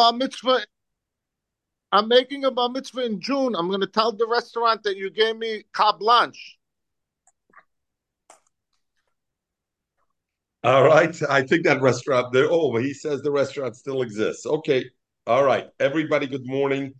bar mitzvah. I'm making a bar mitzvah in June. I'm going to tell the restaurant that you gave me carte blanche. All right. I think that restaurant there. Oh, he says the restaurant still exists. Okay. All right. Everybody, good morning.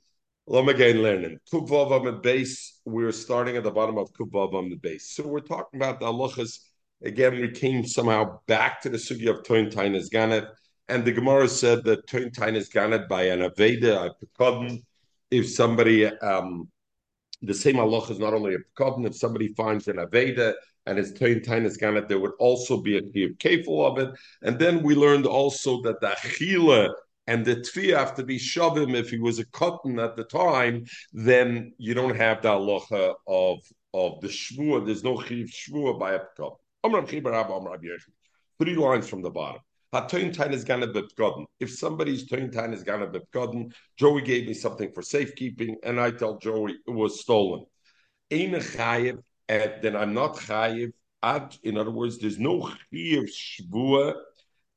Lom again learning. Kuvav on base. We're starting at the bottom of Kuvav the base. So we're talking about the halachas. Again, we came somehow back to the sugi of Toin Tainas Ganet. And the Gemara said that Toin Tainas Ganet by an Aveda, a Pekodin, if somebody, um, the same halacha is not only a Pekodin, if somebody finds an Aveda, and his Toin Tainas Ganet, there would also be a Kiev Kefil of it. And then we learned also that the Achila and the Tfi have to be Shavim if he was a cotton at the time, then you don't have the halacha of, of the Shvua. There's no Chiv Shvua by a Pekodin. Three lines from the bottom. If somebody's time is gonna be gotten, Joey gave me something for safekeeping, and I tell Joey it was stolen. Eh, then I'm not chayiv. Ad, in other words, there's no chayiv shvua.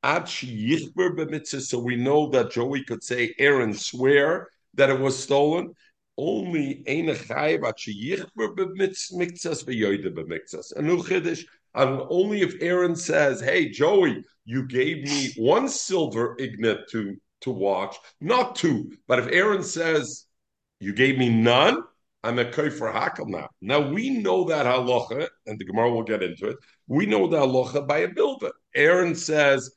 Ad sheyichber b'mitzvah. So we know that Joey could say, Aaron, swear that it was stolen. Only ein chayiv ad sheyichber b'mitzvahs v'yoyde b'mitzvahs. And no chiddush. And only if Aaron says, "Hey, Joey, you gave me one silver ignet to to watch, not two. But if Aaron says you gave me none, I'm a for hakel now. Now we know that halacha, and the Gemara will get into it. We know the halacha by a builder. Aaron says,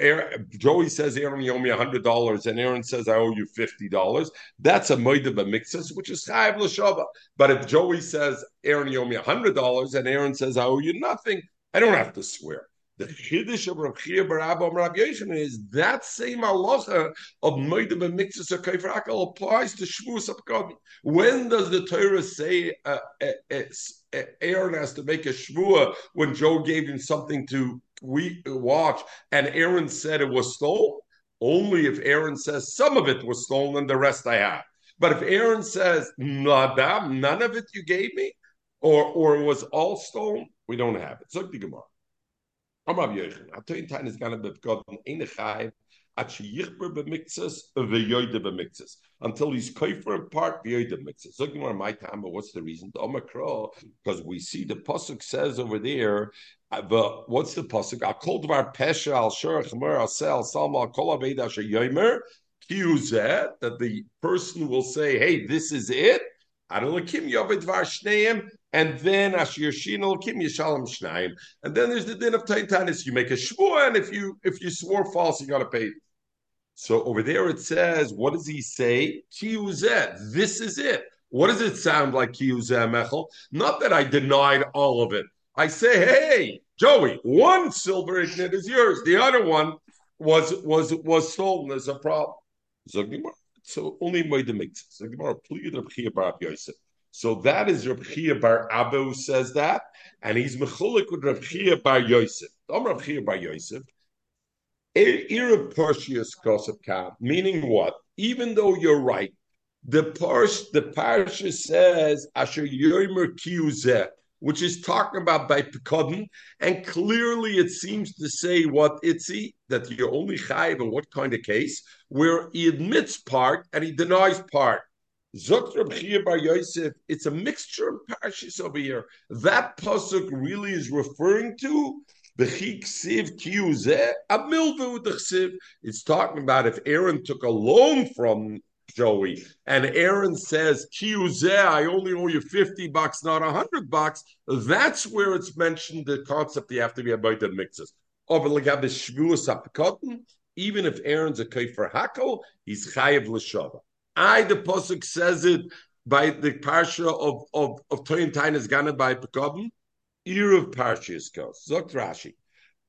Aaron, Joey says, Aaron, you owe me hundred dollars, and Aaron says, I owe you fifty dollars. That's a moida b'mixas, which is chayav l'shava. But if Joey says, Aaron, you owe me hundred dollars, and Aaron says, I owe you nothing, I don't have to swear. The chiddush of Rav Chia Bar Rav is that same halacha of Moedim and Mixus or Kaifer applies to Shvus Apkadi. When does the Torah say uh, uh, uh, Aaron has to make a Shvua when Joe gave him something to we watch and Aaron said it was stolen? Only if Aaron says some of it was stolen the rest I have. But if Aaron says Nadam, none of it you gave me, or or was all stolen, we don't have it. So the Gemara. Amar Yochanan, Atoin Tain is gonna be gotten in the chayv b'miktzas uh, until he's koifer in part v'yoyde b'miktzas. So Gemara, my time, but what's the reason? Because we see the pasuk says over there. Uh, but what's the pasuk? I'll call dvar pesha al shur chamer al sel salma al kol aved asher yomer that the person will say, "Hey, this is it." Yovid var shneim and then Ashir Shinol Kim Yishalom Shnayim. And then there's the din of Taintanis. You make a shvur, and if you if you swore false, you gotta pay. So over there it says, what does he say? Kiyuzeh. This is it. What does it sound like, Kiyuzeh Mechel? Not that I denied all of it. I say, hey, Joey, one silver ignit is yours. The other one was was was stolen. There's a problem. So only way to make sense. So please, Yosef. So that is Rav Chia Bar Abba who says that, and he's mechulik with Rav Chia Bar Yosef. Om Rav Chia Bar Yosef, Kosov Kam, meaning what? Even though you're right, the Parsh, the Parsha says Asher Yomer Kiyuzeh, which is talking about by Pekodin, and clearly it seems to say what itzi that you're only chayiv in what kind of case where he admits part and he denies part. Bar Yosef, it's a mixture of parashas over here. That pasuk really is referring to it's talking about if Aaron took a loan from Joey and Aaron says, I only owe you 50 bucks, not 100 bucks. That's where it's mentioned the concept you have to be about the mixes. Even if Aaron's a kaifer hakel, he's chayiv l'shava. I, the Pasuk says it by the parsha of of of Toyin Tainas Gana by Pekabim, ear of is goes. Zokt Rashi.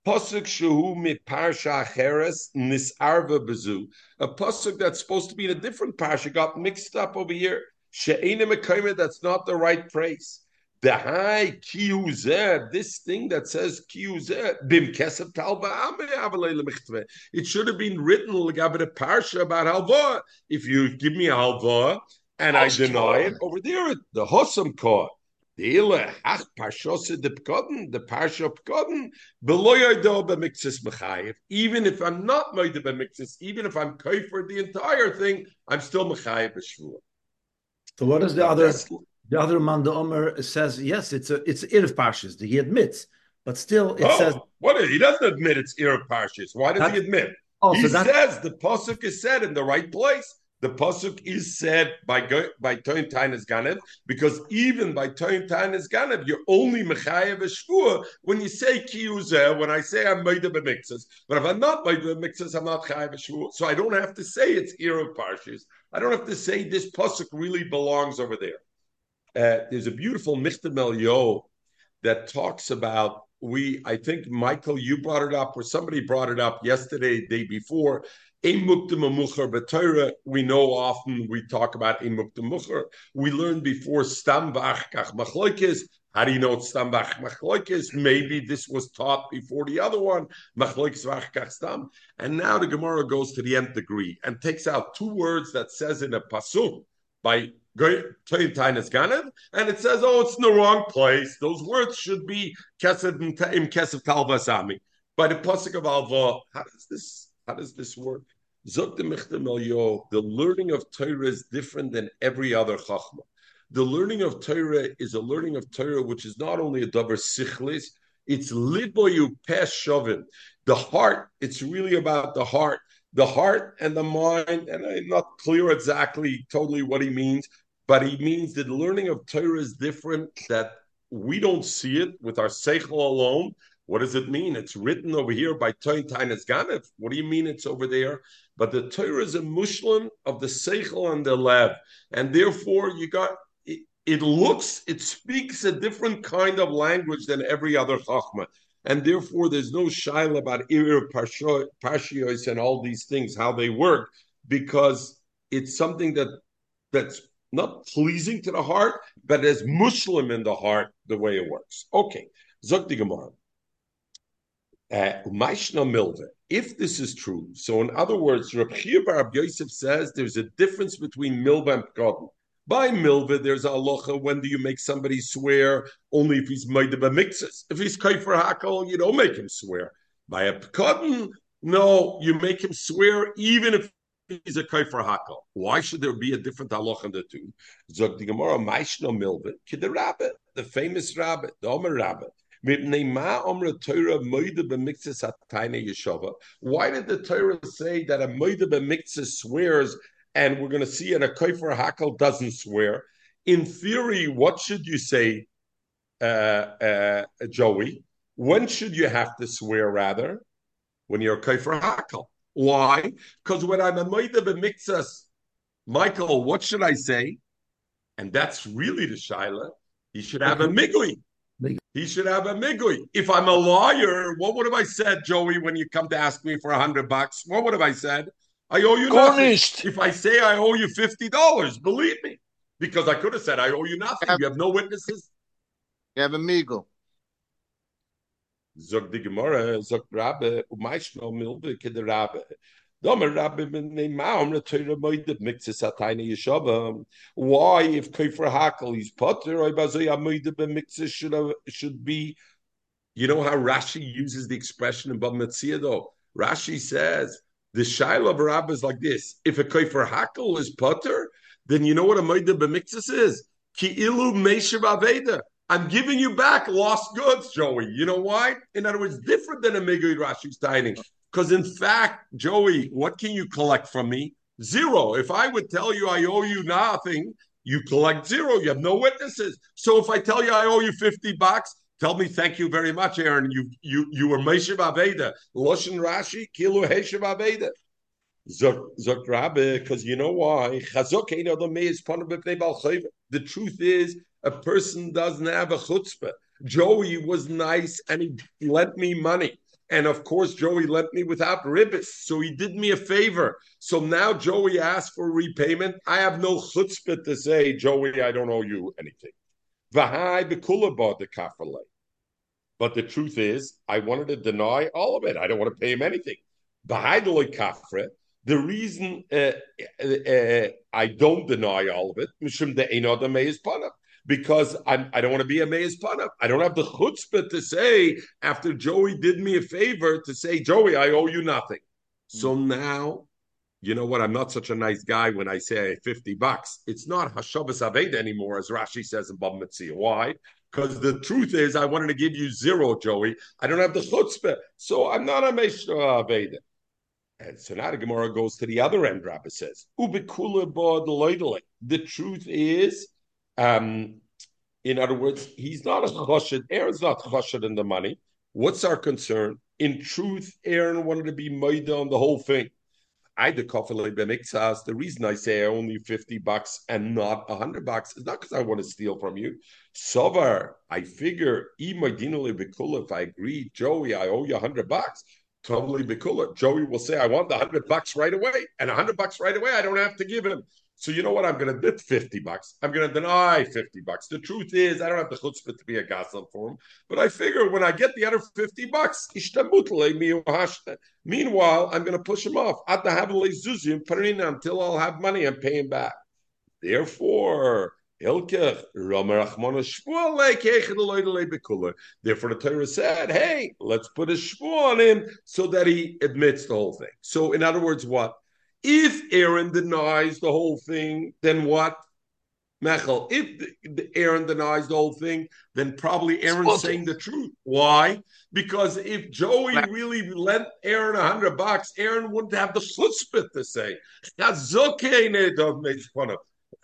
Pasuk shehu mi parsha cheres nisarva bezu. A pasuk that's supposed to be in a different parsha got mixed up over here. She'enim a that's not the right phrase. The high kiyuzeh, this thing that says kiyuzeh, bim kesef talba It should have been written like a parsha about halva. If you give me a halva and I deny it, over there the hosam caught. The ile hach parshose de pkoden, the parsha pkoden, beloyado b'miktzis mechayev. Even if I'm not moide b'miktzis, even if I'm for the entire thing, I'm still mechayev b'shvua. So what is the other? The other man, the Omer says yes, it's a it's irv parshas. He admits, but still it oh, says what? Is, he doesn't admit it's irv parshas. Why does he admit? Oh, he so says the pasuk is said in the right place. The pasuk is said by by Toin Tainas Ganev because even by Toin Tainas Ganev, you're only mechayev shvur when you say kiyuzeh. When I say I'm made of mixes, but if I'm not made of mixes, I'm not chayev shvur. So I don't have to say it's erev parshas. I don't have to say this pasuk really belongs over there. Uh, there's a beautiful Michtam Yo that talks about we. I think Michael, you brought it up, or somebody brought it up yesterday, day before. We know often we talk about We learned before stambach kach How do you know it's stambach machloikis? Maybe this was taught before the other one, stam. And now the Gemara goes to the nth degree and takes out two words that says in a pasuk by and it says, oh, it's in the wrong place. Those words should be kesef im kesef talvasami. By the pasuk of alva, how does this? How does this work? the learning of Torah is different than every other chachma. The learning of Torah is a learning of Torah which is not only a davar sichlis, it's liboyu peshavin. The heart, it's really about the heart. The heart and the mind, and I'm not clear exactly totally what he means, but he means that learning of Torah is different, that we don't see it with our seichel alone. What does it mean? It's written over here by Toin Tainas Ganef. What do you mean it's over there? But the Torah is a mushlim of the seichel and the lev, and therefore you got it, it, looks, it speaks a different kind of language than every other chachma, and therefore there's no shaila about ir parshios and all these things how they work because it's something that that's not pleasing to the heart, but as Muslim in the heart, the way it works. Okay, the Gemara. Uh, if this is true, so in other words, Reb Bar Yosef says there's a difference between milva and pkodin. By milva, there's a halacha. When do you make somebody swear? Only if he's made of a mixes. If he's kaifer hakol, you don't make him swear. By a pkodin, no, you make him swear even if he's a kaifer hakol. Why should there be a different halacha in the two? Zog the Gemara, Maishno milva, the rabbi, the famous rabbi, the Omer rabbi. Why did the Torah say that a moide b'miktzah swears, and we're going to see and a koifer hakel doesn't swear? In theory, what should you say, uh, uh, Joey? When should you have to swear? Rather, when you're a koifer hakel. Why? Because when I'm a moide b'miktzah, Michael, what should I say? And that's really the shaila. He should have a migui. He should have a migui. If I'm a lawyer, what would have I said, Joey, when you come to ask me for a hundred bucks? What would have I said? I owe you Garnished. nothing. If I say I owe you fifty dollars, believe me, because I could have said I owe you nothing. You have no witnesses. You have a migo. Zog the Gemara, zog Rabbe, umayshno milbe kederabbe. Why, if Kaifer Hakel is potter, should should be. You know how Rashi uses the expression in Bab though. Rashi says the shaila of Rab is like this: If a Kaifer Hakel is potter, then you know what a Moida b'miktzis is. Ki ilu meishav aveda. I'm giving you back lost goods, Joey. You know why? In other words, different than a Megid Rashi's dining. Because in fact, Joey, what can you collect from me? Zero. If I would tell you I owe you nothing, you collect zero. You have no witnesses. So if I tell you I owe you 50 bucks, tell me thank you very much, Aaron. You you you were Meshav Aveda. Loshen Rashi, Kilu Heshav Aveda. Zok Rabbe, because you know why? The truth is, a person doesn't have a chutzpah. Joey was nice and he lent me money. And of course, Joey lent me without ribbis, so he did me a favor. So now Joey asked for repayment. I have no chutzpah to say, Joey, I don't owe you anything. But the truth is, I wanted to deny all of it. I don't want to pay him anything. The reason uh, uh, uh, I don't deny all of it, is because I'm, I don't want to be a Meis Panav. I don't have the chutzpah to say after Joey did me a favor to say, Joey, I owe you nothing. Mm. So now, you know what? I'm not such a nice guy when I say 50 bucks. It's not Hashavas Aveda anymore, as Rashi says in Bab Metzia. Why? Because the truth is, I wanted to give you zero, Joey. I don't have the chutzpah. So I'm not a Mesh Aveda. And so now the Gemara goes to the other end, Rabbi says, The truth is, um, in other words, he's not a chashid. Aaron's not chashid in the money. What's our concern? In truth, Aaron wanted to be made on the whole thing. I the The reason I say I only 50 bucks and not 100 bucks is not because I want to steal from you. Sovar, I figure, if I agree, Joey, I owe you 100 bucks totally bikula. Joey will say, I want the hundred bucks right away. And a hundred bucks right away, I don't have to give him. So you know what? I'm going to bid 50 bucks. I'm going to deny 50 bucks. The truth is, I don't have the chutzpah to be a gaslam for him. But I figure when I get the other 50 bucks, meanwhile, I'm going to push him off until I'll have money and pay him back. Therefore, Therefore, the Torah said, hey, let's put a shvua on him so that he admits the whole thing. So, in other words, what? If Aaron denies the whole thing, then what? Mechel, if Aaron denies the whole thing, then probably Aaron's saying the truth. Why? Because if Joey really lent Aaron a hundred bucks, Aaron wouldn't have the chutzpah to say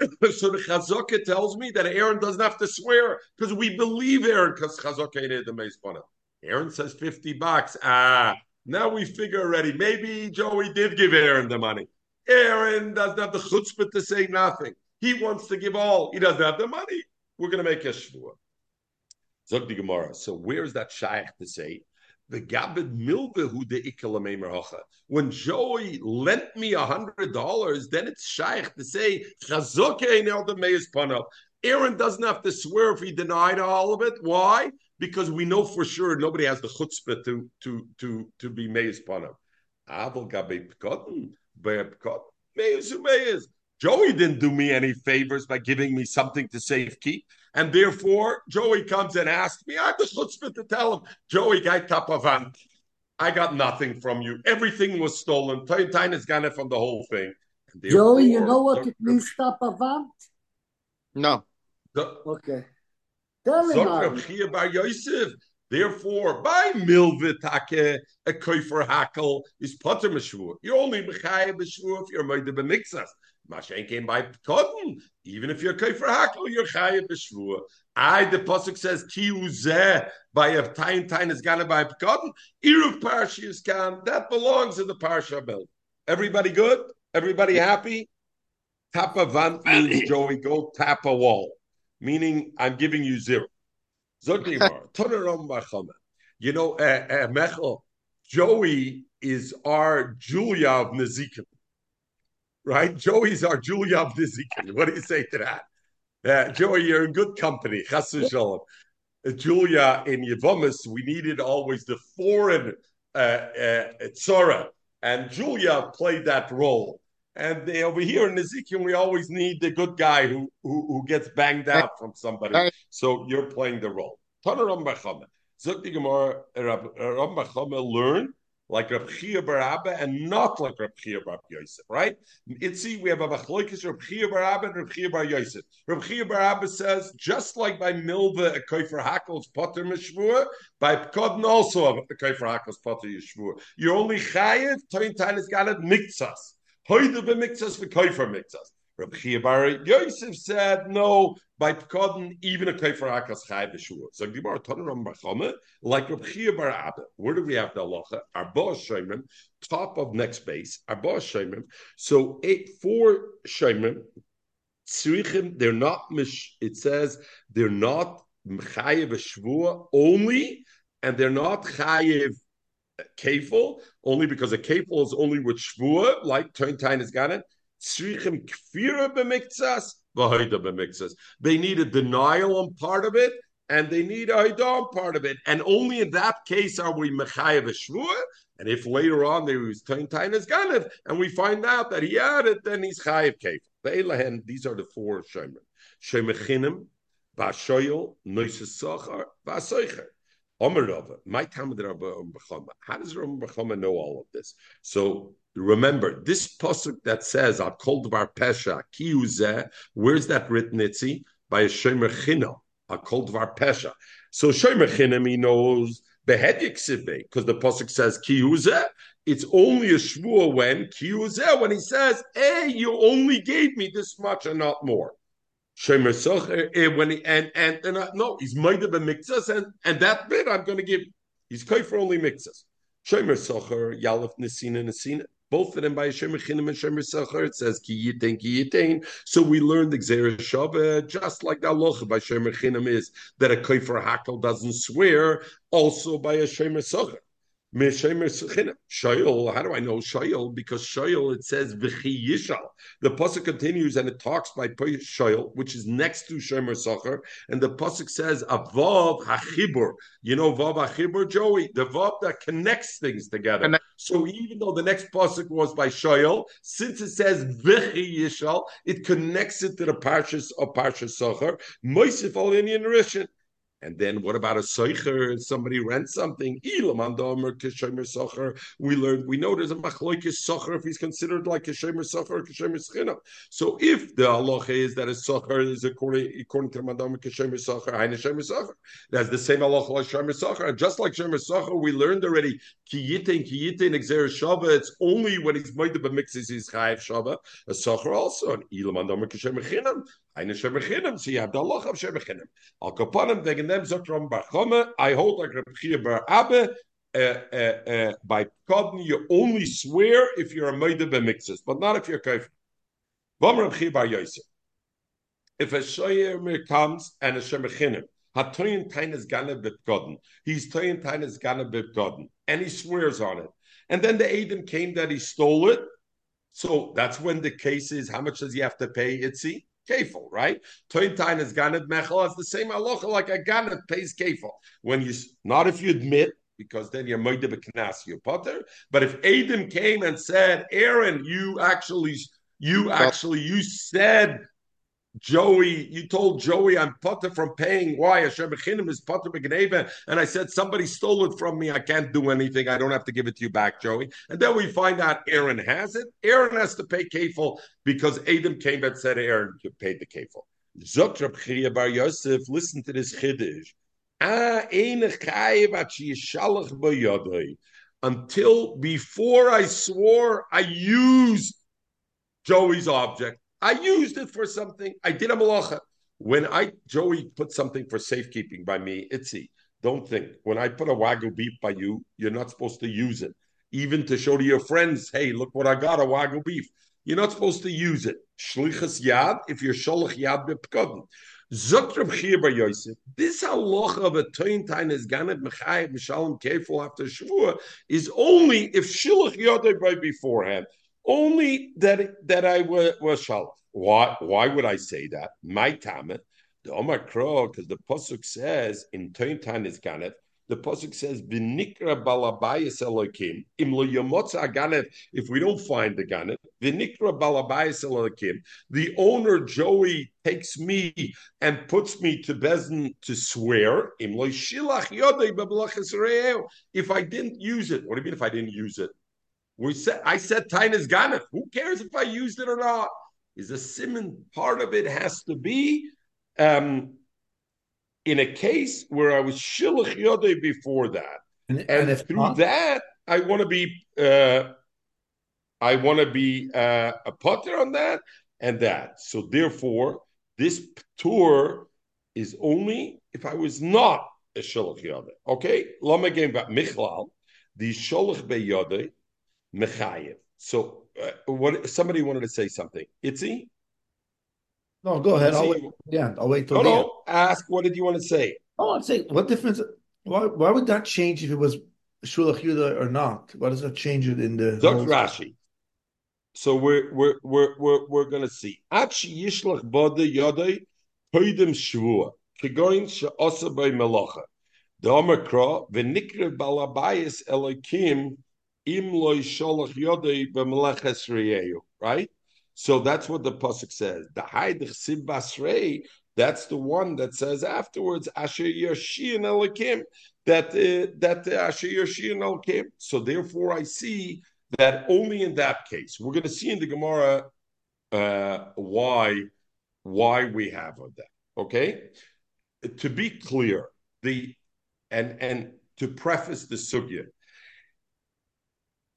so the Chazaka tells me that Aaron doesn't have to swear because we believe Aaron because Chazaka ain't the Meispana. Aaron says 50 bucks. Ah, now we figure already. Maybe Joey did give Aaron the money. Aaron doesn't have the chutzpah to say nothing. He wants to give all. He doesn't have the money. We're going to make a shvua. Gemara. So where's that shaykh to say When Joey lent me a hundred dollars, then it's shaykh to say Aaron doesn't have to swear if he denied all of it. Why? Because we know for sure nobody has the chutzpah to to to to be meis panav. Aval gabe pkotin, meis meis. Joey didn't do me any favors by giving me something to safe keep. And therefore, Joey comes and asks me, I have the chutzpah to tell him, Joey, guy tapavant. I got nothing from you. Everything was stolen. Tain is gone from the whole thing. Joey, you know what it means, tapavant? No. The, okay. Tell him. Bar Yosef. Therefore, by milvitake a koifer hakel is potter meshvur. You're only mechayah meshvur if you're made of Mashen came by Kotten. Even if you're Kaifer Hakel, you're Chayev B'Shvua. I, the Pasuk says, Ki uzeh, by a time, time is gonna by Kotten. Iruv Parshi is kan. That belongs in the Parsha Belt. Everybody good? Everybody happy? Tap a vant means, Joey, go tap a wall. Meaning, I'm giving you zero. Zogimar, Tonarom Bachama. You know, uh, uh, Mechel, Joey is our Julia of Nezikim right? Joey's our Julia of What do you say to that? Uh, Joey, you're in good company. Chas uh, Julia in Yevomis, we needed always the foreign uh, uh, Tzora, and Julia played that role. And they, over here in Ezekiel, we always need the good guy who who, who gets banged out from somebody. So you're playing the role. Tana Rambachama. Zuk the Gemara, Rambachama learned like Rab Chia Bar Abba and not like Rab Chia Bar Yosef, right? see, we have a machloikis Rab Chia Bar Abba and Rab Chia Bar Yosef. Rab Chia Bar Abba says, just like by Milva, a Koifer Hakel's Potter Mishvur, by Pkodn also a Koifer Hakel's Potter Yishvur. You're only Chayiv, Toin Tain has got it, Miktsas. Hoide be for Koifer Miktsas. Rabbi Bar Yosef said, no, by Pkodin, even a Kaifer Akas Chai B'Shua. So Gemara Toner Ram Bachome, like Rabbi Chia Bar Abba. Where do we have the halacha? Arba Shemim, top of next base, Arba Shemim. So eight, four Shemim, Tzrichim, they're not, it says, they're not Chayev Shvua only, and they're not Chayev Kefil, only because a Kefil is only with Shvua, like Tointain has got it. Tzrichim kfira b'miktsas. They need a denial on part of it, and they need a hidam part of it. And only in that case are we mechayev shvua. And if later on there was tain tainas ganev, and we find out that he had it, then he's chayev kef. These are the four shemer. Shemechinim, Vashoyel, Noisasochar, Vasoicher. Omer Rava, my Talmud Bechama. How does Rabba Bechama know all of this? So remember, this pasuk that says Var Pesha, Kiyuzeh, where's that written, Itzi? By a Shomer Chino, I called Var Pesha. So Shomer Chinim, he knows Behedik Sibe, because the pasuk says Kiyuzeh. It's only a shvua when Kiyuzeh, when he says, Hey, you only gave me this much and not more. Shemer Socher, eh, when he, and and and uh, no, he's might have been mixas, and and that bit I'm going to give. He's kai for only mixas. Shemer Socher, Yalef Nesina Nesina. Both of them by Shemer Chinim and Shemer Socher. It says ki yitain ki yitain. So we learned the Gzera Shabbat, just like the Allah by Shemer Chinim is that a kai for hakel doesn't swear. Also by a Shemer Socher. Shoyal, how do I know Shoyal? Because Shoyal, it says V'chi Yishal. The pasuk continues and it talks by Shoyal, which is next to Shomer Sacher, and the pasuk says Avav Hachibur. You know Vav Hachibur, Joey, the Vav that connects things together. So even though the next pasuk was by Shoyal, since it says V'chi Yishal, it connects it to the Parshas of Parshas Sacher. Moisif Al Indian Rishon. And then what about a soicher? Somebody rents something. We learned we know there's a machloikis socher if he's considered like a shemer socher or shemer schina. So if the halacha is that a socher is according according to Madam keshemer socher, eine shemer socher, that's the same halacha like shemer socher. And just like shemer socher, we learned already kiyite and exer shava. It's only when he's made the mixes his chayiv shava. A socher also and ilam Madam keshemer chinam. Eine shemer chinam. So you have the halacha of shemer chinam. Al kapanim wegen them Zotram Barchome. I hold like Reb Chia Bar Abba. Uh, uh, uh, by Kodin, you only swear if you're a Maida b'mixes, but not if you're Kaif. V'amr Chia Bar Yosef. If a Shoyer comes and a Shemechinim, Hatoyin Tain is Gana B'Kodin. He's Toyin Tain is Gana B'Kodin. And he swears on it. And then the Adam came that he stole it. So that's when the case is how much does he have to pay Itzi? Kefil, right? Tointain is ganed mechel has the same halacha like a ganed pays kefil. When you not if you admit because then you're moide beknas your potter. But if Adam came and said, Aaron, you actually you actually you said Joey, you told Joey I'm putter from paying. Why? Hashem is putter begneva. And I said, somebody stole it from me. I can't do anything. I don't have to give it to you back, Joey. And then we find out Aaron has it. Aaron has to pay kafel because Adam came and said Aaron paid the. Zotrab Chiriya Bar Yosef, listen to this chiddush. Ah, Until before I swore, I used Joey's object. I used it for something. I did a malacha. When I Joey put something for safekeeping by me, Itzi, don't think when I put a wagyu beef by you, you're not supposed to use it, even to show to your friends, hey, look what I got, a wagyu beef. You're not supposed to use it. Shlichas yad, if you're sholach yad bepkodin. Zotrab Chir Yosef. This halacha of a toin tain is ganet mechayim mishalim careful after shvua is only if shilach yodei by beforehand. Only that that I was, was shalach. Why? Why would I say that? My tame, the Omar Kro, because the pasuk says in Toin Tan is Ganet. The pasuk says "V'nikra balabayis Elokim im lo yomotza ganet." If we don't find the ganet, "V'nikra balabayis Elokim," the owner Joey takes me and puts me to bezin to swear im lo shilach yodei If I didn't use it, what do you mean if I didn't use it? We said I said Tain is ganet. Who cares if I used it or not? Is a simon part of it has to be um, in a case where I was shilach yodei before that, and, and, and through not- that I want to be uh, I want to be uh, a potter on that and that. So therefore, this tour is only if I was not a shilach yodei. Okay, lama game about michlal the sholach beyodei mechayev. So uh, what? Somebody wanted to say something. Itzy. No, go ahead. I'll wait. Yeah, I'll wait till. No, no. Ask. What did you want to say? Oh, I'd say what difference? Why? Why would that change if it was shulach yuda or not? Why does that change it in the? Dr. Rashi. So we're we're we're we're, we're going to see. Achi yishlach bode yodei poidim shvua kegoin she'osa by melacha. Omer v'nikre balabayis elokim im loy sholach yodei b'meleches right? So that's what the pasuk says. The Haidich Sib that's the one that says afterwards, Asher Yashin Elikim, that uh, that uh, Asher Yashin Elikim. So therefore, I see that only in that case, we're going to see in the Gemara uh, why why we have that. Okay, to be clear, the and and to preface the sugya,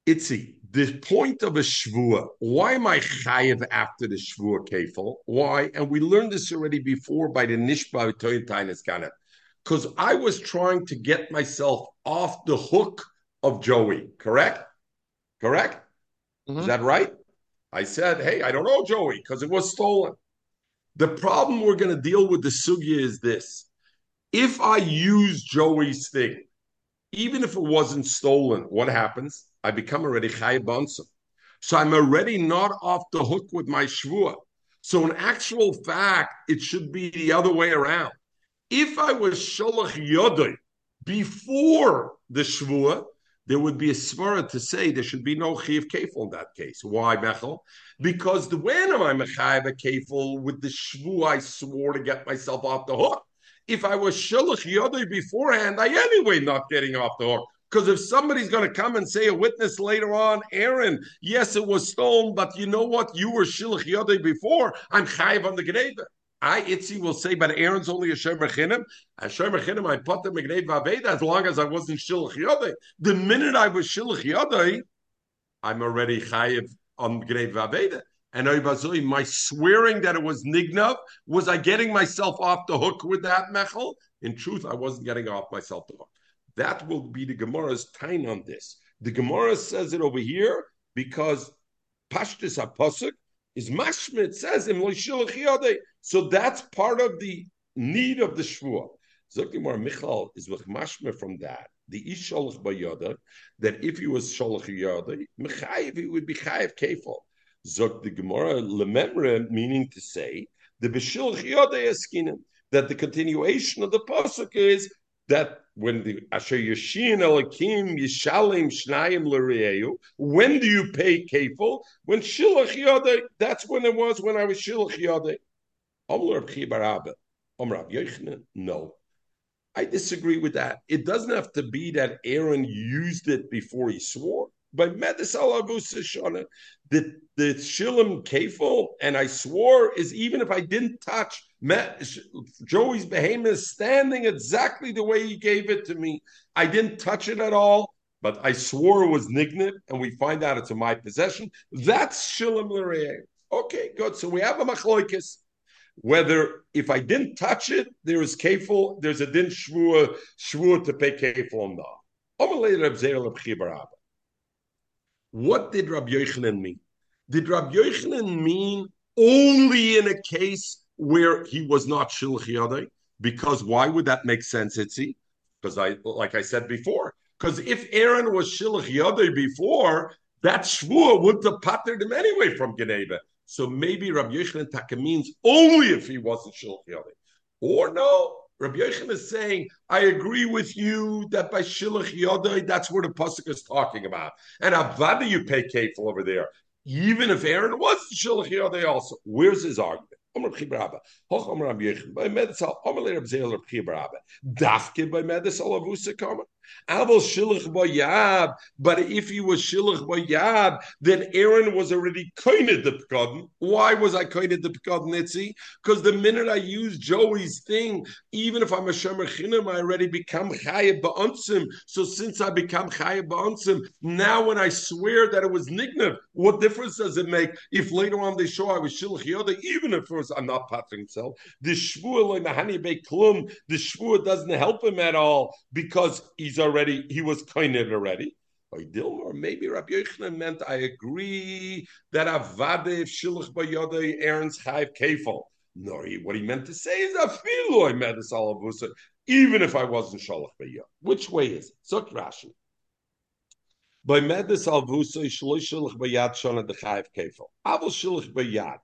Itzi, the point of a shvua. Why am I chayiv after the shvua kefil? Why? And we learned this already before by the nishba toyin kana. Because I was trying to get myself off the hook of Joey. Correct? Correct? Mm-hmm. Is that right? I said, hey, I don't know Joey because it was stolen. The problem we're going to deal with the sugya is this: if I use Joey's thing, even if it wasn't stolen, what happens? I become already Chai Bonsom. So I'm already not off the hook with my Shvua. So in actual fact, it should be the other way around. If I was Sholach Yodai before the Shvua, there would be a svara to say there should be no chiv kefil in that case. Why, Mechel? Because the when am I mechayiv a with the shvu I swore to get myself off the hook? If I was shulach yodai beforehand, I anyway not getting off the hook. Because if somebody's going to come and say a witness later on, Aaron, yes, it was stolen, but you know what? You were shilach yodei before. I'm chayiv on the gneva. I Itzi will say, but Aaron's only a shem rechinim. A shem rechinim, I put them gneva vaveda as long as I wasn't shilach yodei. The minute I was shilach yodei, I'm already chayiv on gneva vaveda. And my swearing that it was nignav, was I getting myself off the hook with that mechel? In truth, I wasn't getting off myself the hook. That will be the Gemara's time on this. The Gemara says it over here because Pashtus HaPosuk is mashmit says im So that's part of the need of the Shvuah. Zok Michal is with mashmit from that. The ish sholach bayada that if he was sholach yada, mechayiv he would be chayiv kefal. Zok the Gemara lememre meaning to say the b'shilach yada eskinim that the continuation of the pasuk is that when the Asher Yashin Elakim Yishalim Shnayim L'Reyu, when do you pay kefil? When Shilach Yodei, that's when it was when I was Shilach Yodei. Omler B'chi Omrav Yochanan, no. I disagree with that. It doesn't have to be that Aaron used it before he swore. By Medis Shana, the the Shilim Kefil, and I swore is even if I didn't touch Joey's behemoth standing exactly the way he gave it to me. I didn't touch it at all, but I swore it was Nignit, and we find out it's in my possession. That's Shilim L'Re'eh. Okay, good. So we have a machloikis. Whether if I didn't touch it, there is kefil, there's a din shvua, shvua to pay kefil on that. What did Rabbi Yochanan mean? Did Rabbi Yochanan mean only in a case where he was not shilch yadai? Because why would that make sense, Itzi? Because I, like I said before, because if Aaron was shilch yadai before, that shvua would have pattered him anyway from gneva. So maybe Rabbi Yochanan Taka means only if he wasn't shilch yadai. Or no, Rabbi Yochanan is saying, I agree with you that by shilach yadai, that's where the pasuk is talking about. And avada you pay kefil over there, even if Aaron was shilach yadai also. Where's his argument? By Avusa. Abel Shilach Bayab. But if he was Shilach Bayab, then Aaron was already koined the Pekadon. Why was I koined the Pekadon, Nitzi? Because the minute I use Joey's thing, even if I'm a Shomer Chinim, I already become Chayeb Ba'ansim. So since I become Chayeb Ba'ansim, now when I swear that it was Nignav, what difference does it make if later on they show I was Shilach Yoda, even if was I'm not patting himself. The shvua like Mahani Klum, the shvua doesn't help him at all because he's already he was kind of already. Or maybe Rabbi Yochanan meant I agree that avade if shilach bayodei Aaron's chayv kefal. No, he, what he meant to say is afilu I met this alavusa, even if I wasn't shalach bayod. Which way is it? Zok Rashi. By medis alvusa shloish bayad shana dechayv kefal. Avol shilach bayad.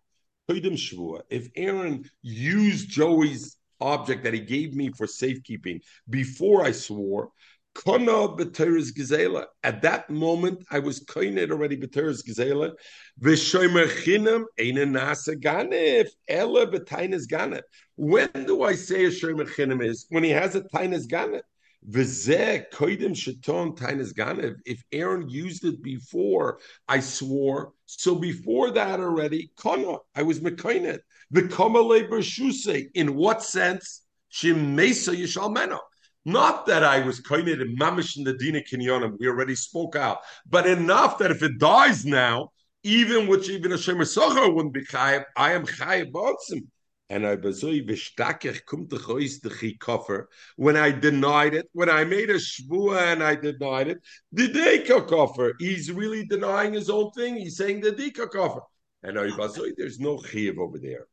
If Aaron used Joey's object that he gave me for safekeeping before I swore, Kona b'teres gezela. At that moment, I was koined already b'teres gezela. V'shomer chinam eine nasa ganef. Ella b'tainas ganef. When do I say a shomer chinam is? When he has a tainas ganef. V'zeh koidim sheton tainas ganef. If Aaron used it before, I swore. So before that already, kona, I was mekoined. V'komale b'shuse. In what sense? Shim mesa yishalmeno. Not that I was koined in mamish in the dina kinyonim, we already spoke out, but enough that if it dies now, even which even a shemer socher wouldn't be chayiv, I am chayiv botzim. And I bazoi v'shtakech kum techois dechi koffer. When I denied it, when I made a shvua and I denied it, the deka koffer. He's really denying his own thing. He's saying the deka koffer. And I bazoi, there's no chiv over there.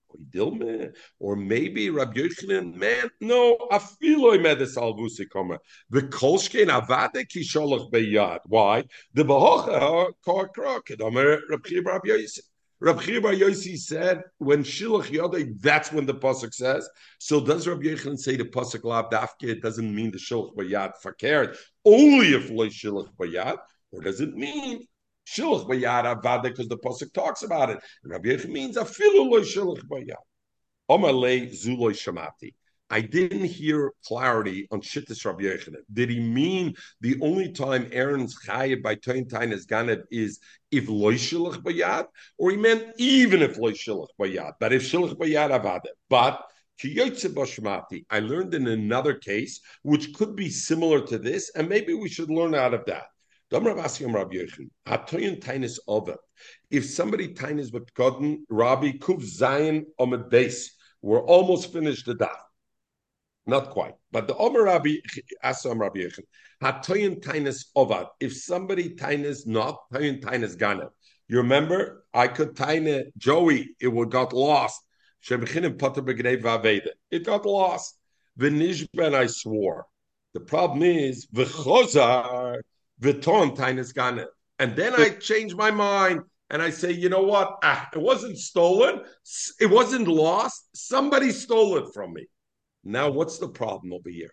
Or maybe Rabbi Yochanan, man, no, afiloi medes alvusi koma. The kolshkein avade kisholach beyad. Why? The bahocha kar krok. Rabbi Yossi. Rabbi Yossi said, when shilach yodei, that's when the pasuk says. So does Rabbi Yochanan say the pasuk lab dafke? It doesn't mean the shilach bayad fakert only if loy shilach bayad, or does it mean Shilach bayad avada because the pasuk talks about it. And Rabbi Yechim means afilu loy shilach bayad. Omalei zuloy shamati. I didn't hear clarity on Shittis Rabbi Yochanan. Did he mean the only time Aaron's chayiv by Toin is Ganev is if loy shilach bayad, or he meant even if loy shilach bayad, but if shilach bayad avada. But I learned in another case, which could be similar to this, and maybe we should learn out of that. If somebody tainis with cotton, Rabbi Kuf Zion Omid base, we're almost finished the daf. Not quite. But the Omer Rabbi Asam Rabbi Yechon, Hatoyin Tainis Ovad. If somebody Tainis not, Toyin Tainis Ganev. You remember? I could Taine Joey, it would got lost. It got lost. Vinishben I swore. The problem is, V'chozar, Viton Tainis Ganev. And then I change my mind and I say, you know what? Ah, it wasn't stolen. It wasn't lost. Somebody stole it from me. Now, what's the problem over here?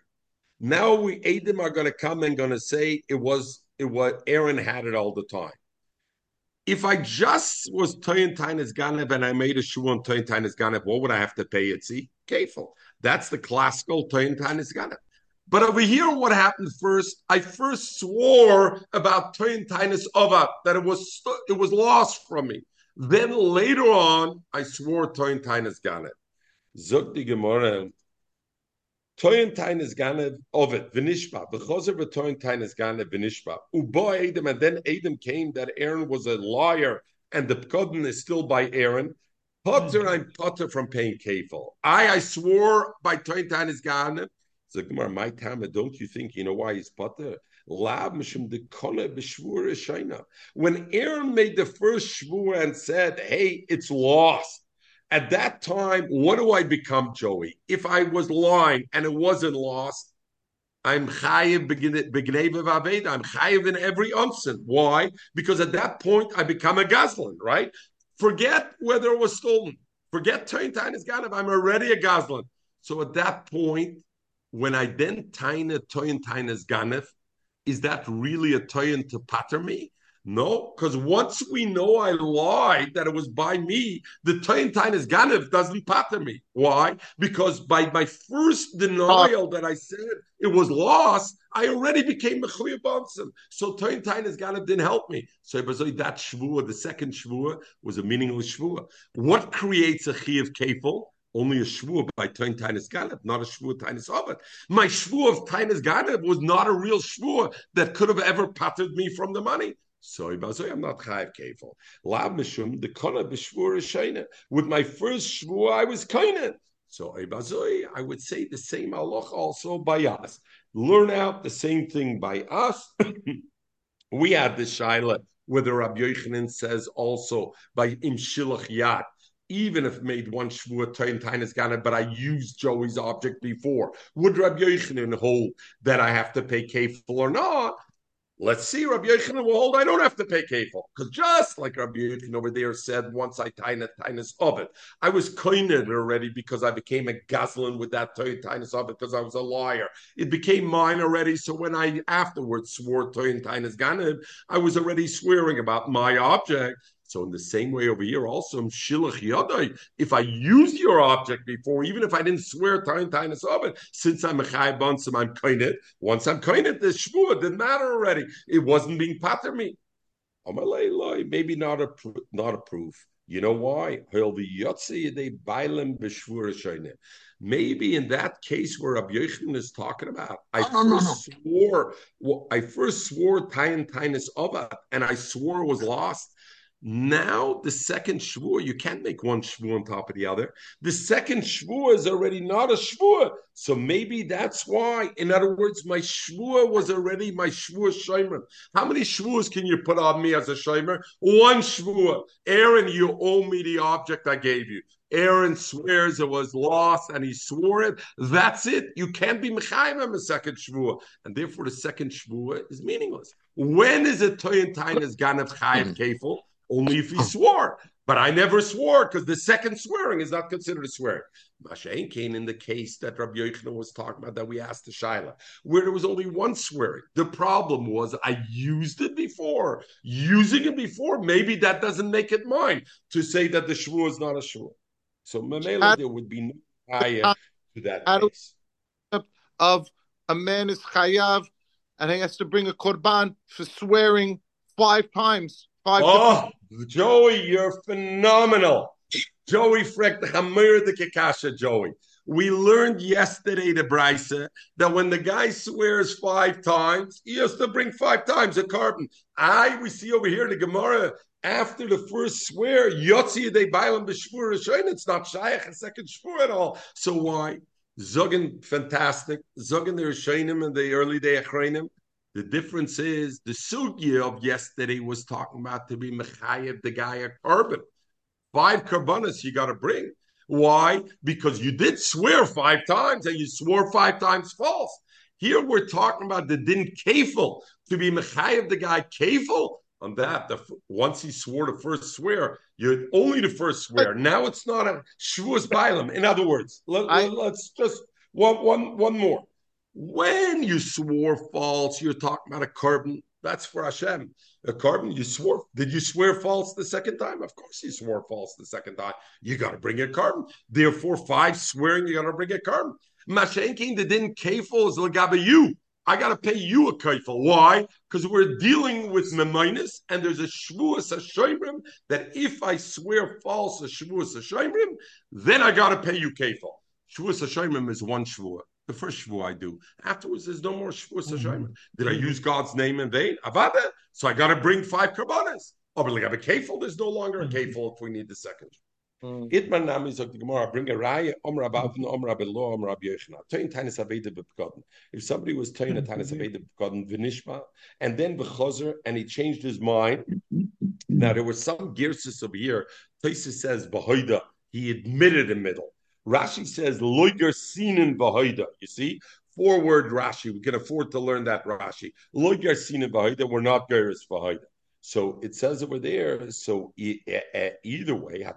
Now we Adam are going to come and going to say it was it was Aaron had it all the time. If I just was Toyin Tainas Ganev and I made a shoe on Toyin Tainas Ganev, what would I have to pay it? See, careful. That's the classical Toyin Tainas Ganev. But over here, what happened first? I first swore about Toyin Tainus Ova that it was it was lost from me. Then later on, I swore Toyin Tainus Ganev. Zog die Gemara. Toyin Tainus Ganev Ovid Vinishba. Bechozer v'Toyin Tainus Ganev Vinishba. Ubo Adam, and then Adam came that Aaron was a liar, and the Pkodin is still by Aaron. Potter, I'm Potter from paying kafel. I I swore by Toyin Tainus Ganev so Gemara, my time, don't you think you know why he's potter? When Aaron made the first shvur and said, "Hey, it's lost," at that time, what do I become, Joey? If I was lying and it wasn't lost, I'm chayiv aveda. I'm chayiv in every onsen. Why? Because at that point, I become a gazlan, right? Forget whether it was stolen. Forget Tain Tainis Ganav. I'm already a gazlan. So at that point, when I then taina toyin tainas ganef, is that really a toyin to patter me? No, because once we know I lied that it was by me, the toyin tainas ganef doesn't patter me. Why? Because by my first denial that I said it was lost, I already became a bonson. So toyin tainas ganef didn't help me. So that shvua, the second shvua, was a meaningless shvua. What creates a chi of kefil? Only a shvur by Tain Tainis Ganeb, not a shvur Tainis Ovid. My shvur of Tainis Ganeb was not a real shvur that could have ever pattered me from the money. Sorry, So I'm not chayiv kefil. Lab mishum the kona is With my first shvur, I was kaina. So I would say the same halach also by us. Learn out the same thing by us. we had the shaila where the Rabbi Yochanan says also by im shilach yat even if made one shvur tain tainis gana, but I used Joey's object before. Would Rabbi Yochanan hold that I have to pay kafel or not? Let's see, Rabbi Yochanan will hold. I don't have to pay kefil because just like Rabbi Yochanan over there said, once I taina tainas of it, I was coined already because I became a gazlan with that tainas of it because I was a liar. It became mine already. So when I afterwards swore toin tainas ganib, I was already swearing about my object. So in the same way over here, also shilach yadai. If I use your object before, even if I didn't swear time tinus of it, since I'm a chai bunsim, I'm kainit. Once I'm kainit, the shvua didn't matter already. It wasn't being pater me. Maybe not a not a proof. You know why? Maybe in that case where Rabbi Yochanan is talking about, I No, no, first swore, well, I first swore tayin tainus of and I swore it was lost. Now the second shvur, you can't make one shvur on top of the other. The second shvur is already not a shvur, so maybe that's why. In other words, my shvur was already my shvur shomer. How many shvurs can you put on me as a shomer? One shvur. Aaron, you owe me the object I gave you. Aaron swears it was lost and he swore it. That's it. You can't be mechayim a second shvur, and therefore the second shvur is meaningless. When is it toyin tain is ganav chayim kefil? Only if he swore. But I never swore because the second swearing is not considered a swearing. Mashain came in the case that Rabbi Yochanan was talking about that we asked the Shaila, where there was only one swearing. The problem was I used it before. Using it before, maybe that doesn't make it mine to say that the shvur is not a shvur. So Mamela, there would be no ayah uh, to that case. of a man is chayav and he has to bring a korban for swearing five times. Five Oh, Joey, you're phenomenal. Joey Freck, the Hamir the Kikasha, Joey. We learned yesterday the Brisa that when the guy swears five times, he has to bring five times a korban. I we see over here in the Gemara after the first swear, Yotzi de Bailam b'shvur it's not Shaykh a second shvur at all. So why? Zogan, fantastic. Zogan the Rishonim in the early day Achreinim. The difference is the sugya of yesterday was talking about to be mechayev the guy a korban. Five karbanas you got to bring. Why? Because you did swear five times and you swore five times false. Here we're talking about the din kefil to be mechayev the guy kefil on that. The, once he swore the first swear, you're only the first swear. Now it's not a shvuas bailam. In other words, let, us just one one one more. When you swore false, you're talking about a korban. That's for Hashem. A korban, you swore. Did you swear false the second time? Of course you swore false the second time. You got to bring a korban. Therefore, five swearing, you got to bring a korban. Mashenkin, the din kefil is lagabe you. I got to pay you a kefil. Why? Because we're dealing with meminus, and there's a shvuas hashoimrim that if I swear false a shvuas hashoimrim, then I got to pay you kefil. Shvuas hashoimrim is one shvuah. The first shvuah I do. Afterwards, there's no more shvuas mm-hmm. hashoimrim. Did I mm-hmm. use God's name in vain? Avada. So I got to bring five karbanas. Oh, but like I have a kefil, there's no longer a mm-hmm. kefil if we need the second. Mm. Itman Nami sagt the Gemara, bring a raya, Omra Abavin, Omra Belo, Omra Abiyechna. Tein Tanis Aveda Bepgotten. If somebody was Tein Tanis Aveda Bepgotten, Vinishma, and then Bechozer, and he changed his mind. Now, there were some gearsis over here. Taisa says Bahoida, he admitted in middle. Rashi says Loiger Sinin Bahoida. You see? Four word Rashi. We can afford to learn that Rashi. Loiger Sinin Bahoida, we're not Geras Bahoida. So it says over there. So either way, and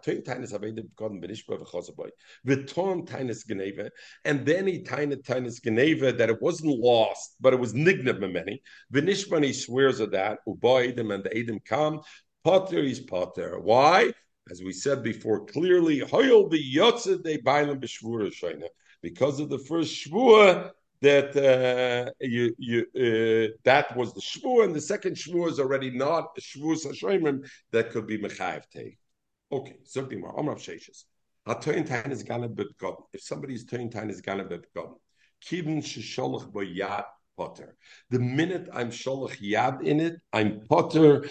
then he tainis tainis geneva that it wasn't lost, but it was nignab. V'nishba he swears of that. Uboidim and the edim come. Potter is potter. Why? As we said before, clearly. Because of the first shvua, that uh, you you uh, that was the shvur, and the second shvur is already not a shvur that could be mechayev take. Okay, so Dimar Amrav Sheshes. Hatoyin tain is gonna be begotten. If somebody's toyin tain is gonna be begotten, kibun shesholach yad potter. The minute I'm sholach yad in it, I'm potter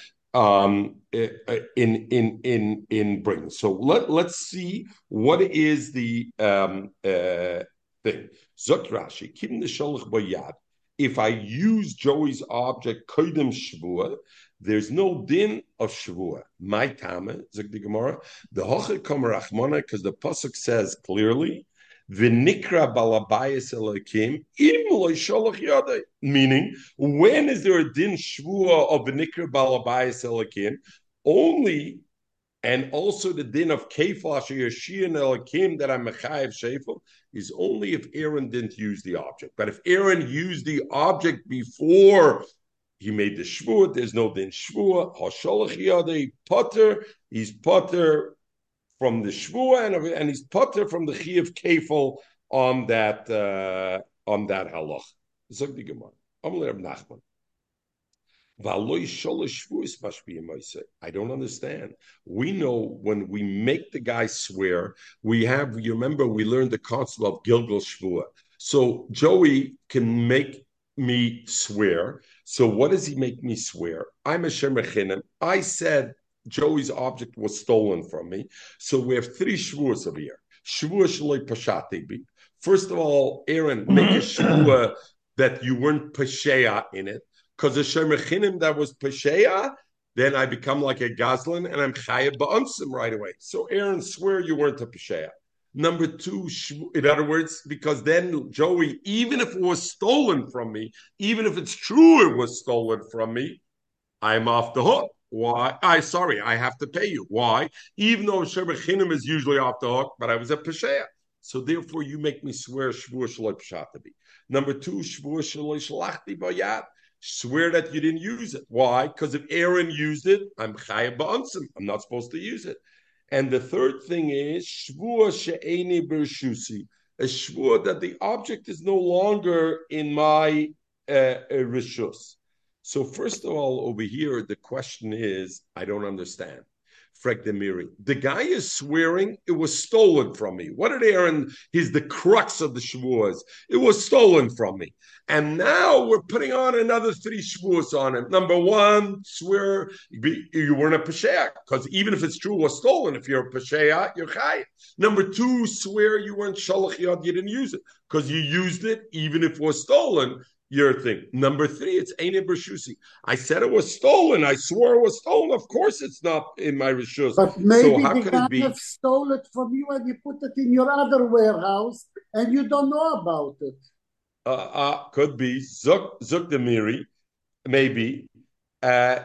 in in in in bring so let let's see what is the um uh thing Zot Rashi, Kim Nisholach Bayad. If I use Joey's object Kodim Shavua, there's no din of Shavua. My Tama, Zok the Gemara, the Hoche Kommer Achmona, because the Pasuk says clearly Balabayis elakim im. Meaning, when is there a din shvua of v'nikra balabayis elakim? Only and also the din of keflash yashin elakim that I'm mechayev shefel is only if Aaron didn't use the object. But if Aaron used the object before he made the shvua, there's no din shvua. Hasholach yadei potter, he's potter from the shvua and, and he's potter from the chi of kefel on that uh, on that halach. Zog the Gemara. I don't understand. We know when we make the guy swear, we have, you remember, we learned the concept of Gilgal Shvua. So Joey can make me swear. So what does he make me swear? I'm a Shemechinim. I said Joey's object was stolen from me. So we have three shvuas over here. Shvua shaloi pashatibi. First of all, Aaron, make a shvua that you weren't pasheya in it because the shemechinim that was pesheya, then I become like a gazlan and I'm chayab ba'ansim right away. So Aaron, swear you weren't a pesheya. Number two, in other words, because then Joey, even if it was stolen from me, even if it's true it was stolen from me, I'm off the hook. Why? I sorry, I have to pay you. Why? Even though shemechinim is usually off the hook, but I was a pesheya. So therefore, you make me swear shvur shaloi pshatabi. Number two, shvur shaloi shalachti bayat swear that you didn't use it. Why? Because if Aaron used it, I'm chayav. I'm not supposed to use it. And the third thing is shvua she'eni bershusi, a shvua that the object is no longer in my uh, rishus. So first of all, over here, the question is, I don't understand. Frank Demiri. The guy is swearing it was stolen from me. What did Aaron? He's the crux of the shavuos. It was stolen from me. And now we're putting on another three shavuos on him. Number one, swear you weren't a pesheya, because even if it's true it was stolen, if you're a pesheya, you're chai. Number two, swear you weren't shalach yad, you didn't use it, because you used it even if it was stolen your thing. Number three, it's Eine Bershusi. I said it was stolen. I swore it was stolen. Of course, it's not in my Rishus. But maybe so how the could guy it be? have stole it from you and you put it in your other warehouse and you don't know about it. Uh, uh, could be Zuk Zuk Demiri, maybe. Uh,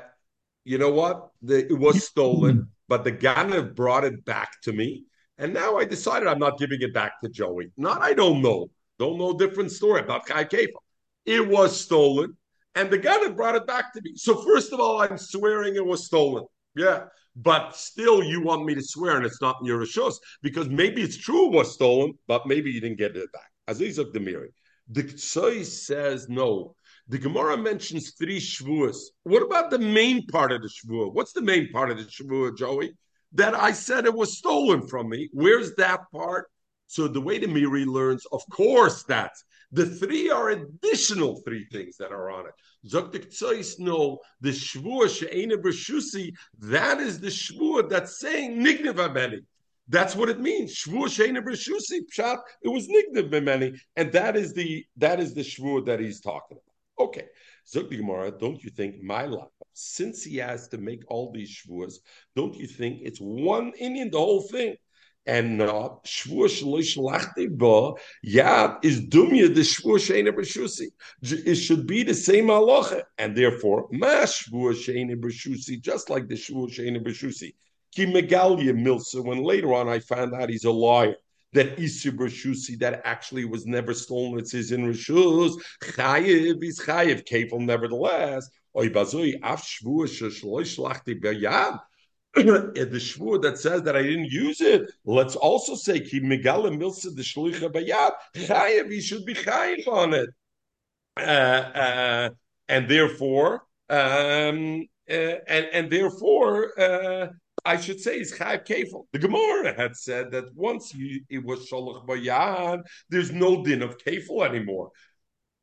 you know what? The, it was stolen, but the Ganav brought it back to me, and now I decided I'm not giving it back to Joey. Not I don't know. Don't know different story about Kai Kefa. It was stolen, and the guy that brought it back to me. So first of all, I'm swearing it was stolen. Yeah. But still, you want me to swear, and it's not in your rishos because maybe it's true it was stolen, but maybe you didn't get it back. Aziz of the Miri. The Ktsoy says no. The Gemara mentions three shvuas. What about the main part of the shvua? What's the main part of the shvua, Joey? That I said it was stolen from me. Where's that part? So the way the Miri learns, of course, that's the three are additional three things that are on it. Zoktik Tzois no, the shvua she'ena b'shusi, that is the shvua that's saying nignev ameni. That's what it means. Shvua she'ena b'shusi, pshat, it was nignev b'meni, and that is the that is the shvua that he's talking about. Okay. Zoktik Gemara, don't you think my life, since he has to make all these shvuas, don't you think it's one Indian, the whole thing? And uh, not shvur shloish lachti ba yad is dumya the shvur sheina b'shusi. It should be the same halacha, and therefore ma shvur sheina b'shusi, just like the shvur sheina b'shusi. Ki megalia milsa. When later on I found out he's a liar. That Isur B'Shusi that actually was never stolen. It says in Rishus Chayiv is Chayiv Kefil. Nevertheless, Oy Bazoi Af Shvur Shloish Lachti B'Yad the shvur that says that I didn't use it, let's also say ki megala milsa the shlicha bayat chayev. He should be chayev on it, uh, uh, and therefore, um, uh, and and therefore, uh, I should say is chayev kefil. The Gemara had said that once you, it was sholach bayat, there's no din of kefil anymore.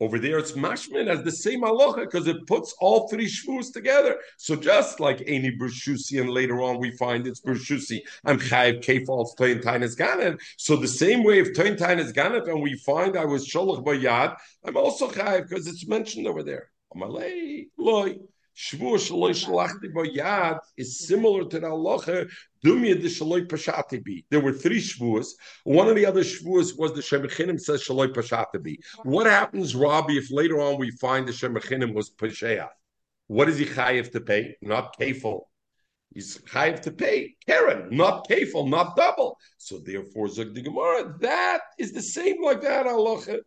Over there, it's mashmin as the same halacha because it puts all three shvus together. So just like Eni Bershusi, and later on we find it's Bershusi, I'm chayiv kefal toin tainas ganev. So the same way if toin tainas ganev, and we find I was sholach bayad, I'm also chayiv because it's mentioned over there. Amalei loy. Shvua shaloi shalachti yad is similar to the halacha dumya de shaloi pashati bi. There were three shvuas. One of the other shvuas was the Shemachinim says shaloi pashati bi. What happens, Rabbi, if later on we find the Shemachinim was pasheya? What is he chayiv to pay? Not kefil. He's chayiv to pay keren, not kefil, not double. So therefore, Zog the Gemara, that is the same like that halacha.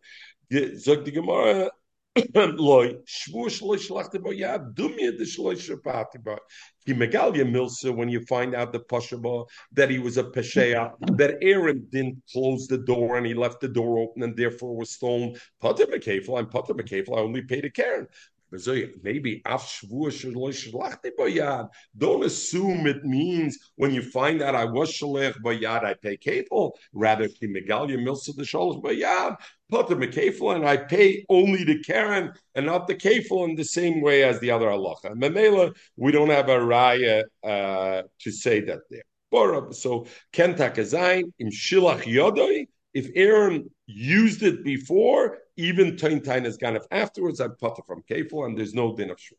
Zog the Gemara, loy shvu shloy shlachte ba ya dumye de shloy shapati ba ki megalia milsa when you find out the pashaba that he was a pesheya that Aaron didn't close the door and he left the door open and therefore was stolen. Pater bekefel I'm pater bekefel I only paid a keren maybe don't assume it means when you find out I was shalech bayad I pay kefil rather ki megalia milsa the shalosh bayad Potter Mekefel, and I pay only the keren and not the Kefel in the same way as the other halacha. Memela, we don't have a raya uh, to say that there. So Kentak Azain, im Shilach Yodoi, if Aaron used it before, even Tain Tain is gone afterwards, I put it from Kefel, and there's no din of Shur.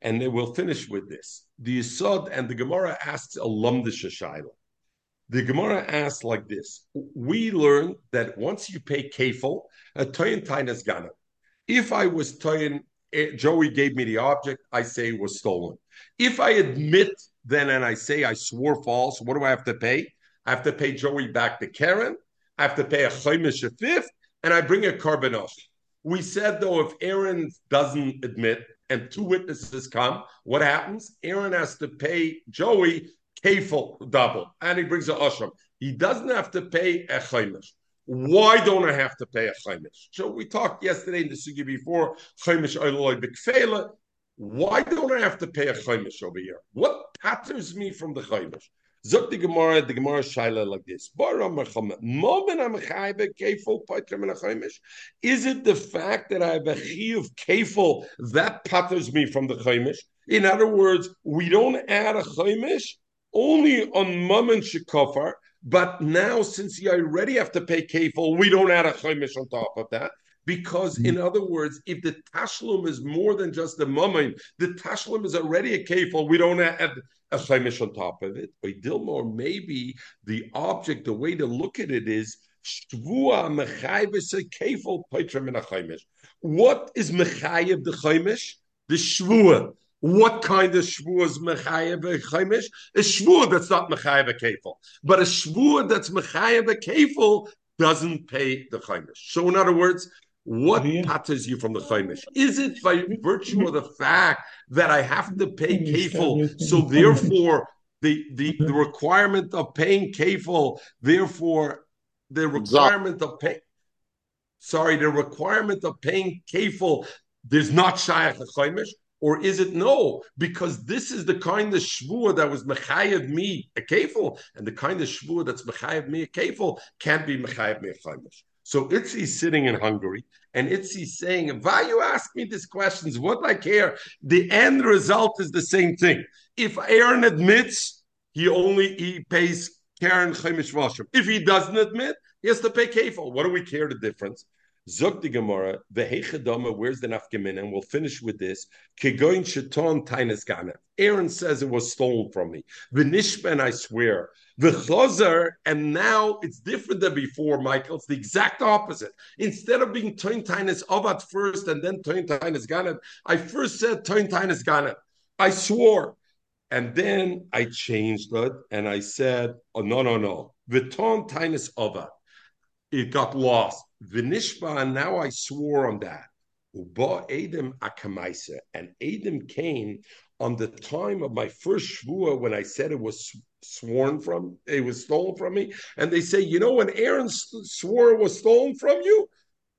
And they will finish with this. The Yisod and the Gemara asks a Lumdish Shaila. The Gemara asks like this: We learn that once you pay kefil, a toyin tain is gana. If I was toyin, eh, Joey gave me the object, I say it was stolen. If I admit then and I say I swore false, what do I have to pay? I have to pay Joey back to keren. I have to pay a chaimish a fifth, and I bring a karbanos. We said though, if Aaron doesn't admit and two witnesses come, what happens? Aaron has to pay Joey kefil double, and he brings a ashram. He doesn't have to pay a chaimish. Why don't I have to pay a chaimish? So we talked yesterday in the sugi before chaimish oiloi b'kfela. Why don't I have to pay a chaimish over here? What patterns me from the chaimish? Zok the Gemara, the Gemara shaila like this. Is it the fact that I have a chi of kefil that patters me from the chaimish? In other words, we don't add a chaimish only on mum and shekofar, but now since you already have to pay kefil, we don't add a chaimish on top of that. Because, in mm-hmm. other words, if the tashlum is more than just the mummin, the tashlum is already a kefil, we don't add a chaimish on top of it. But Dilmore, maybe the object, the way to look at it is shvua mechayves a kefil paitram in a chaimish. What is mechayev the chaimish? The shvua. What kind of shvur is mechayev chaimish? A shvur that's not mechayev kefil, but a shvur that's mechayev kefil doesn't pay the chaimish. So, in other words, what patters you from the chaimish? Is it by virtue of the fact that I have to pay kefil, so therefore the, the, the requirement of paying kefil, therefore the requirement of pay, sorry, the requirement of paying kefil, there's not shayach chaimish. Or is it no? Because this is the kind of shvur that was mechayev me a kefil, and the kind of shvur that's mechayev me a kefil can't be mechayev me a chaimish. So Itzi's sitting in Hungary, and Itzi's saying, "Why you ask me these questions? What I care? The end result is the same thing. If Aaron admits, he only he pays keren chaimish. If he doesn't admit, he has to pay kefil. What do we care the difference? Zok the Gemara, the where's the nafkamin? And we'll finish with this. Kegoin sheton tainas gana. Aaron says it was stolen from me. V'nishben, I swear. V'chozer, and now it's different than before, Michael. It's the exact opposite. Instead of being toin tainas first and then toin tainas gana, I first said toin tainas gana. I swore. And then I changed it and I said, oh, no, no, no. V'ton tainas avat. It got lost. Vinishba, and now I swore on that. Uba Adam Akamaisa. And Adam came on the time of my first shvua when I said it was sworn from, it was stolen from me. And they say, you know, when Aaron swore it was stolen from you,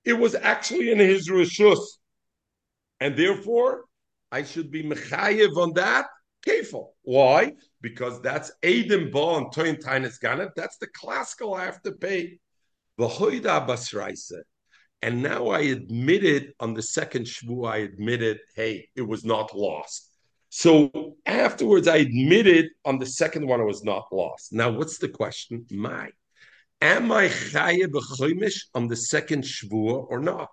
it was actually in his rishus. And therefore, I should be mechayev on that. Kefil. Why? Because that's Adam Ba and Toyin Tainis Ganef. That's the classical I have to pay. And now I admitted on the second shvu, I admitted, hey, it was not lost. So afterwards, I admitted on the second one, it was not lost. Now, what's the question? My, am I chaye on the second shvu or not?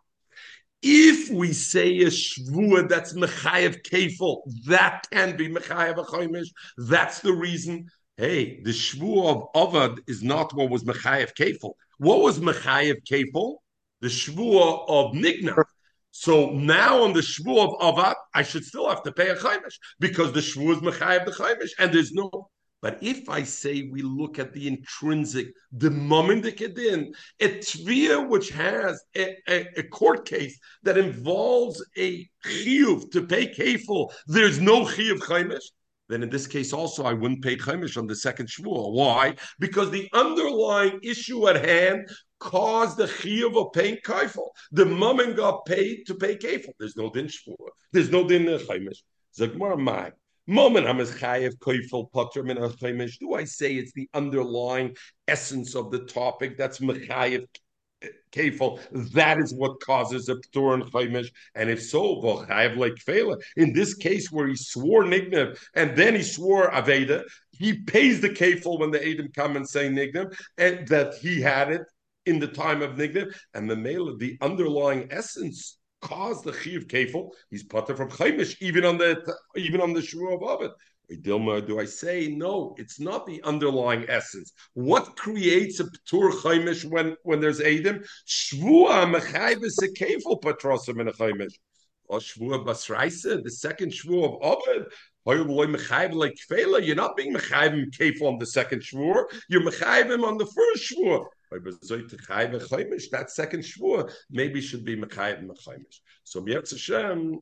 If we say a shvua that's mechayev kefil, that can be mechayev a That's the reason. Hey, the shvua of Avad is not what was mechayev kefil. What was mechayev kefil? The shvua of Nigna. So now on the shvua of Avad, I should still have to pay a chaimish because the shvua is mechayev the chaimish, and there's no but if I say we look at the intrinsic, the moment the kedin, a tvia which has a, a, a, court case that involves a chiyuv to pay kefil, there's no chiyuv chaimish. Then in this case also I wouldn't pay chaimish on the second shvuah. Why? Because the underlying issue at hand caused the chiyuv of paying kefil. The moment got paid to pay kefil. There's no din shvuah. There's no din uh, chaimish. Zagmar mai. Moment I'm as chayev koifel potter min Do I say it's the underlying essence of the topic that's mechayev kefil? That is what causes a ptur and chaimish. And if so, v'chayev like fela. In this case, where he swore nignev and then he swore aveda, he pays the kefil when the Adam come and say nignev, and that he had it in the time of nignev, and the male, the underlying essence caused the chiv kefil, he's putter from chaimish, even on the even on the shur of Ovid. Do I say no? It's not the underlying essence. What creates a ptur chaimish when when there's edim? Shvua mechayves a kefil patrosim in a chaimish. Or oh, shvua basraisa, the second shvua of Ovid. You're not being mechayim kefil on the second shvur. You're mechayim on the first shvur. That second shvur maybe should be mechayim mechayimish. So Mietz Hashem,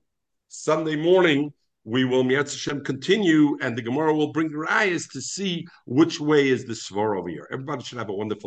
Sunday morning we will Hashem continue, and the Gemara will bring rayas to see which way is the svar over here. Everybody should have a wonderful.